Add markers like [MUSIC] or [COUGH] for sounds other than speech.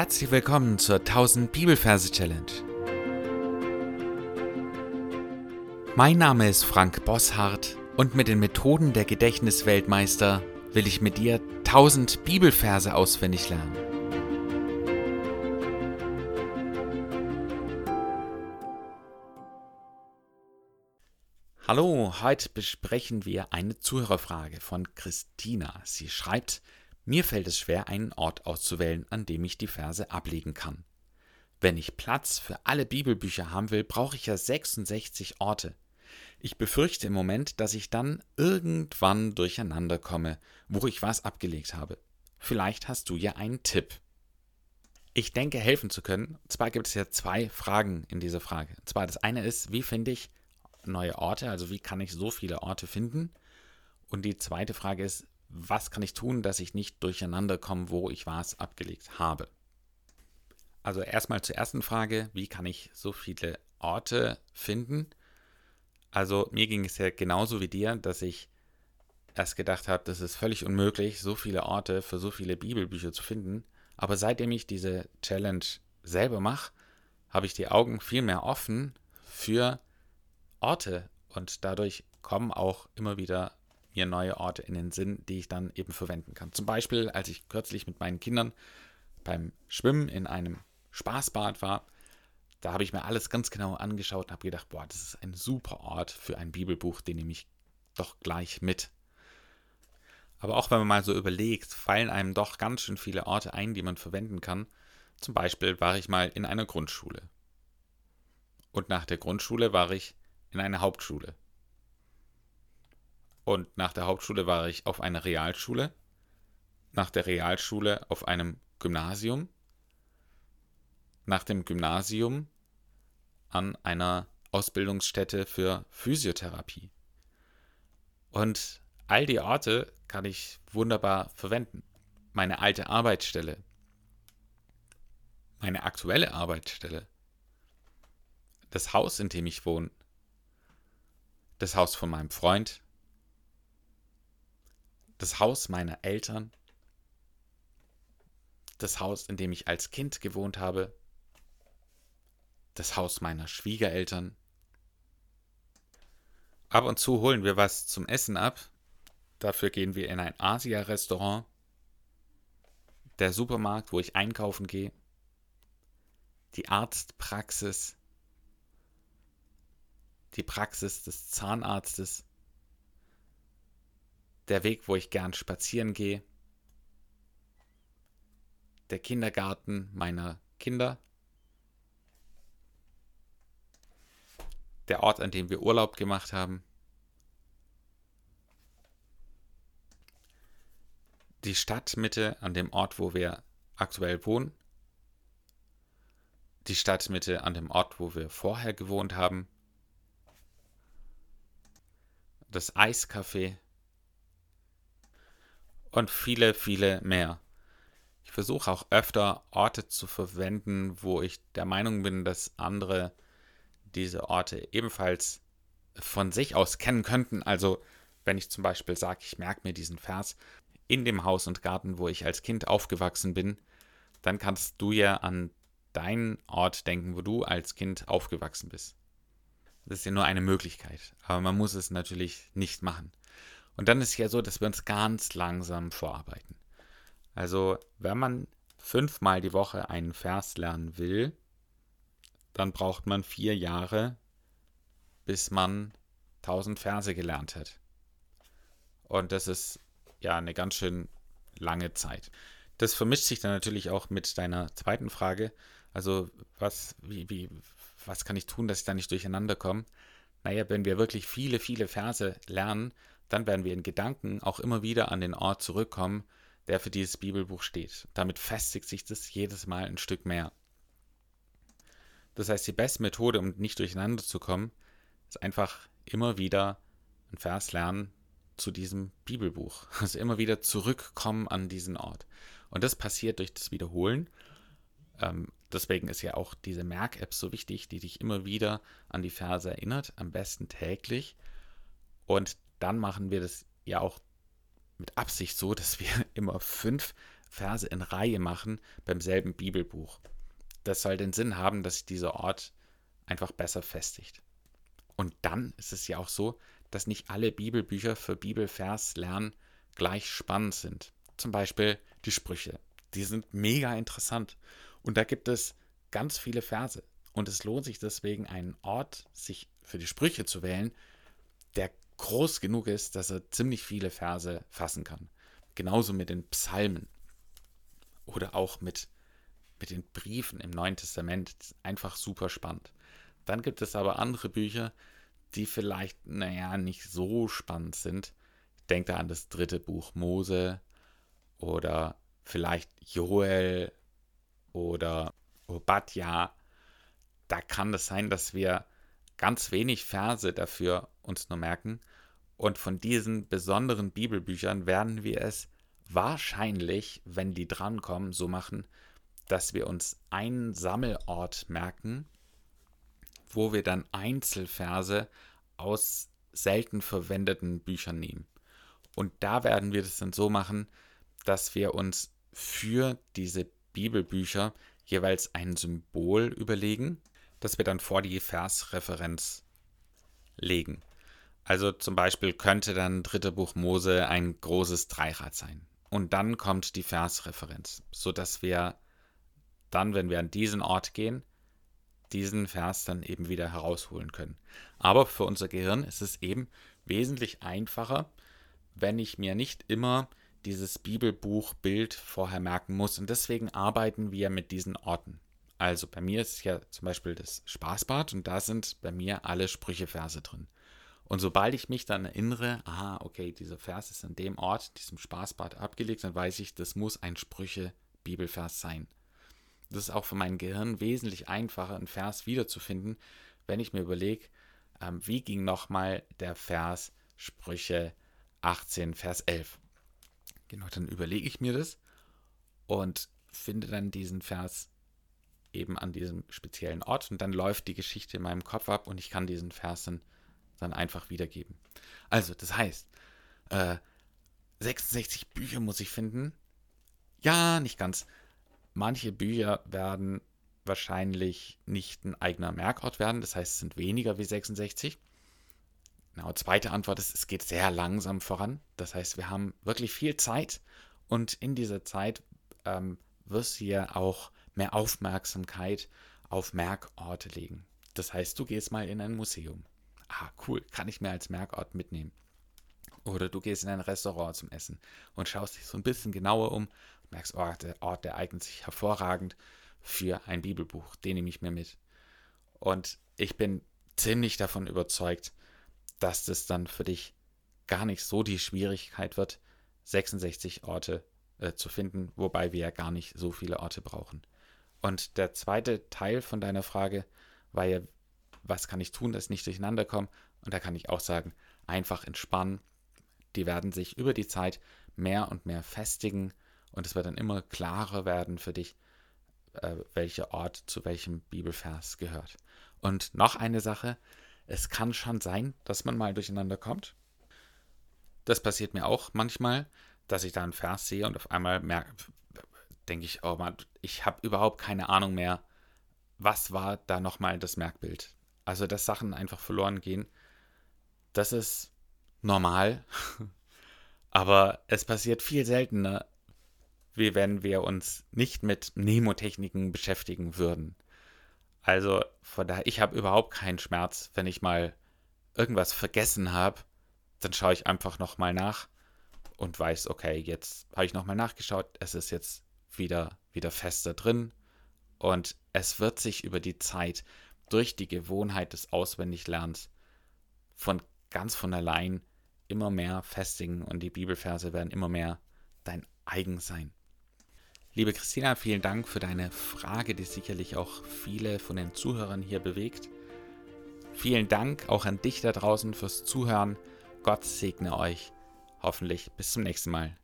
Herzlich willkommen zur 1000 Bibelverse Challenge. Mein Name ist Frank Bosshardt und mit den Methoden der Gedächtnisweltmeister will ich mit dir 1000 Bibelverse auswendig lernen. Hallo, heute besprechen wir eine Zuhörerfrage von Christina. Sie schreibt, mir fällt es schwer, einen Ort auszuwählen, an dem ich die Verse ablegen kann. Wenn ich Platz für alle Bibelbücher haben will, brauche ich ja 66 Orte. Ich befürchte im Moment, dass ich dann irgendwann durcheinander komme, wo ich was abgelegt habe. Vielleicht hast du ja einen Tipp. Ich denke, helfen zu können. Zwar gibt es ja zwei Fragen in dieser Frage. Und zwar das eine ist, wie finde ich neue Orte? Also wie kann ich so viele Orte finden? Und die zweite Frage ist, was kann ich tun, dass ich nicht durcheinander komme, wo ich was abgelegt habe. Also erstmal zur ersten Frage, wie kann ich so viele Orte finden? Also mir ging es ja genauso wie dir, dass ich erst gedacht habe, das ist völlig unmöglich, so viele Orte für so viele Bibelbücher zu finden. Aber seitdem ich diese Challenge selber mache, habe ich die Augen viel mehr offen für Orte und dadurch kommen auch immer wieder mir neue Orte in den Sinn, die ich dann eben verwenden kann. Zum Beispiel, als ich kürzlich mit meinen Kindern beim Schwimmen in einem Spaßbad war, da habe ich mir alles ganz genau angeschaut und habe gedacht, boah, das ist ein super Ort für ein Bibelbuch, den nehme ich doch gleich mit. Aber auch wenn man mal so überlegt, fallen einem doch ganz schön viele Orte ein, die man verwenden kann. Zum Beispiel war ich mal in einer Grundschule. Und nach der Grundschule war ich in einer Hauptschule. Und nach der Hauptschule war ich auf einer Realschule, nach der Realschule auf einem Gymnasium, nach dem Gymnasium an einer Ausbildungsstätte für Physiotherapie. Und all die Orte kann ich wunderbar verwenden. Meine alte Arbeitsstelle, meine aktuelle Arbeitsstelle, das Haus, in dem ich wohne, das Haus von meinem Freund, das Haus meiner Eltern, das Haus, in dem ich als Kind gewohnt habe, das Haus meiner Schwiegereltern. Ab und zu holen wir was zum Essen ab. Dafür gehen wir in ein Asia-Restaurant. Der Supermarkt, wo ich einkaufen gehe. Die Arztpraxis. Die Praxis des Zahnarztes der Weg, wo ich gern spazieren gehe, der Kindergarten meiner Kinder, der Ort, an dem wir Urlaub gemacht haben, die Stadtmitte an dem Ort, wo wir aktuell wohnen, die Stadtmitte an dem Ort, wo wir vorher gewohnt haben, das Eiscafé, und viele, viele mehr. Ich versuche auch öfter Orte zu verwenden, wo ich der Meinung bin, dass andere diese Orte ebenfalls von sich aus kennen könnten. Also wenn ich zum Beispiel sage, ich merke mir diesen Vers in dem Haus und Garten, wo ich als Kind aufgewachsen bin, dann kannst du ja an deinen Ort denken, wo du als Kind aufgewachsen bist. Das ist ja nur eine Möglichkeit, aber man muss es natürlich nicht machen. Und dann ist es ja so, dass wir uns ganz langsam vorarbeiten. Also, wenn man fünfmal die Woche einen Vers lernen will, dann braucht man vier Jahre, bis man tausend Verse gelernt hat. Und das ist ja eine ganz schön lange Zeit. Das vermischt sich dann natürlich auch mit deiner zweiten Frage. Also, was, wie, wie, was kann ich tun, dass ich da nicht durcheinander komme? Naja, wenn wir wirklich viele, viele Verse lernen, dann werden wir in Gedanken auch immer wieder an den Ort zurückkommen, der für dieses Bibelbuch steht. Damit festigt sich das jedes Mal ein Stück mehr. Das heißt, die beste Methode, um nicht durcheinander zu kommen, ist einfach immer wieder ein Vers lernen zu diesem Bibelbuch. Also immer wieder zurückkommen an diesen Ort. Und das passiert durch das Wiederholen. Ähm, deswegen ist ja auch diese Merk-App so wichtig, die dich immer wieder an die Verse erinnert, am besten täglich. Und dann machen wir das ja auch mit Absicht so, dass wir [LAUGHS] immer fünf Verse in Reihe machen beim selben Bibelbuch. Das soll den Sinn haben, dass sich dieser Ort einfach besser festigt. Und dann ist es ja auch so, dass nicht alle Bibelbücher für Bibelvers lernen gleich spannend sind. Zum Beispiel die Sprüche. Die sind mega interessant. Und da gibt es ganz viele Verse. Und es lohnt sich deswegen, einen Ort sich für die Sprüche zu wählen, groß genug ist, dass er ziemlich viele Verse fassen kann. Genauso mit den Psalmen oder auch mit, mit den Briefen im Neuen Testament. Einfach super spannend. Dann gibt es aber andere Bücher, die vielleicht, naja, nicht so spannend sind. Ich denke da an das dritte Buch Mose oder vielleicht Joel oder Obadja. Da kann es sein, dass wir ganz wenig Verse dafür uns nur merken. Und von diesen besonderen Bibelbüchern werden wir es wahrscheinlich, wenn die drankommen, so machen, dass wir uns einen Sammelort merken, wo wir dann Einzelverse aus selten verwendeten Büchern nehmen. Und da werden wir das dann so machen, dass wir uns für diese Bibelbücher jeweils ein Symbol überlegen, das wir dann vor die Versreferenz legen. Also zum Beispiel könnte dann dritte Buch Mose ein großes Dreirad sein. Und dann kommt die Versreferenz, sodass wir dann, wenn wir an diesen Ort gehen, diesen Vers dann eben wieder herausholen können. Aber für unser Gehirn ist es eben wesentlich einfacher, wenn ich mir nicht immer dieses Bibelbuchbild vorher merken muss. Und deswegen arbeiten wir mit diesen Orten. Also bei mir ist ja zum Beispiel das Spaßbad und da sind bei mir alle Sprücheverse drin. Und sobald ich mich dann erinnere, aha, okay, dieser Vers ist an dem Ort, diesem Spaßbad abgelegt, dann weiß ich, das muss ein Sprüche-Bibelvers sein. Das ist auch für mein Gehirn wesentlich einfacher, einen Vers wiederzufinden, wenn ich mir überlege, ähm, wie ging nochmal der Vers Sprüche 18, Vers 11. Genau, dann überlege ich mir das und finde dann diesen Vers eben an diesem speziellen Ort und dann läuft die Geschichte in meinem Kopf ab und ich kann diesen Vers dann, dann einfach wiedergeben. Also, das heißt, äh, 66 Bücher muss ich finden. Ja, nicht ganz. Manche Bücher werden wahrscheinlich nicht ein eigener Merkort werden, das heißt, es sind weniger wie 66. Genau, zweite Antwort ist, es geht sehr langsam voran. Das heißt, wir haben wirklich viel Zeit und in dieser Zeit ähm, wirst du ja auch mehr Aufmerksamkeit auf Merkorte legen. Das heißt, du gehst mal in ein Museum. Ah, cool, kann ich mir als Merkort mitnehmen. Oder du gehst in ein Restaurant zum Essen und schaust dich so ein bisschen genauer um und merkst, oh, der Ort, der eignet sich hervorragend für ein Bibelbuch. Den nehme ich mir mit. Und ich bin ziemlich davon überzeugt, dass das dann für dich gar nicht so die Schwierigkeit wird, 66 Orte äh, zu finden, wobei wir ja gar nicht so viele Orte brauchen. Und der zweite Teil von deiner Frage war ja, was kann ich tun, dass ich nicht durcheinander komme? Und da kann ich auch sagen, einfach entspannen. Die werden sich über die Zeit mehr und mehr festigen und es wird dann immer klarer werden für dich, äh, welcher Ort zu welchem Bibelvers gehört. Und noch eine Sache, es kann schon sein, dass man mal durcheinander kommt. Das passiert mir auch manchmal, dass ich da einen Vers sehe und auf einmal merke, denke ich, oh Mann, ich habe überhaupt keine Ahnung mehr, was war da nochmal das Merkbild. Also, dass Sachen einfach verloren gehen, das ist normal, [LAUGHS] aber es passiert viel seltener, wie wenn wir uns nicht mit Nemotechniken beschäftigen würden. Also von daher, ich habe überhaupt keinen Schmerz, wenn ich mal irgendwas vergessen habe, dann schaue ich einfach nochmal nach und weiß, okay, jetzt habe ich nochmal nachgeschaut, es ist jetzt wieder, wieder fester drin und es wird sich über die Zeit durch die Gewohnheit des Auswendiglernens von ganz von allein immer mehr festigen und die Bibelverse werden immer mehr dein eigen sein. Liebe Christina, vielen Dank für deine Frage, die sicherlich auch viele von den Zuhörern hier bewegt. Vielen Dank auch an dich da draußen fürs Zuhören. Gott segne euch. Hoffentlich bis zum nächsten Mal.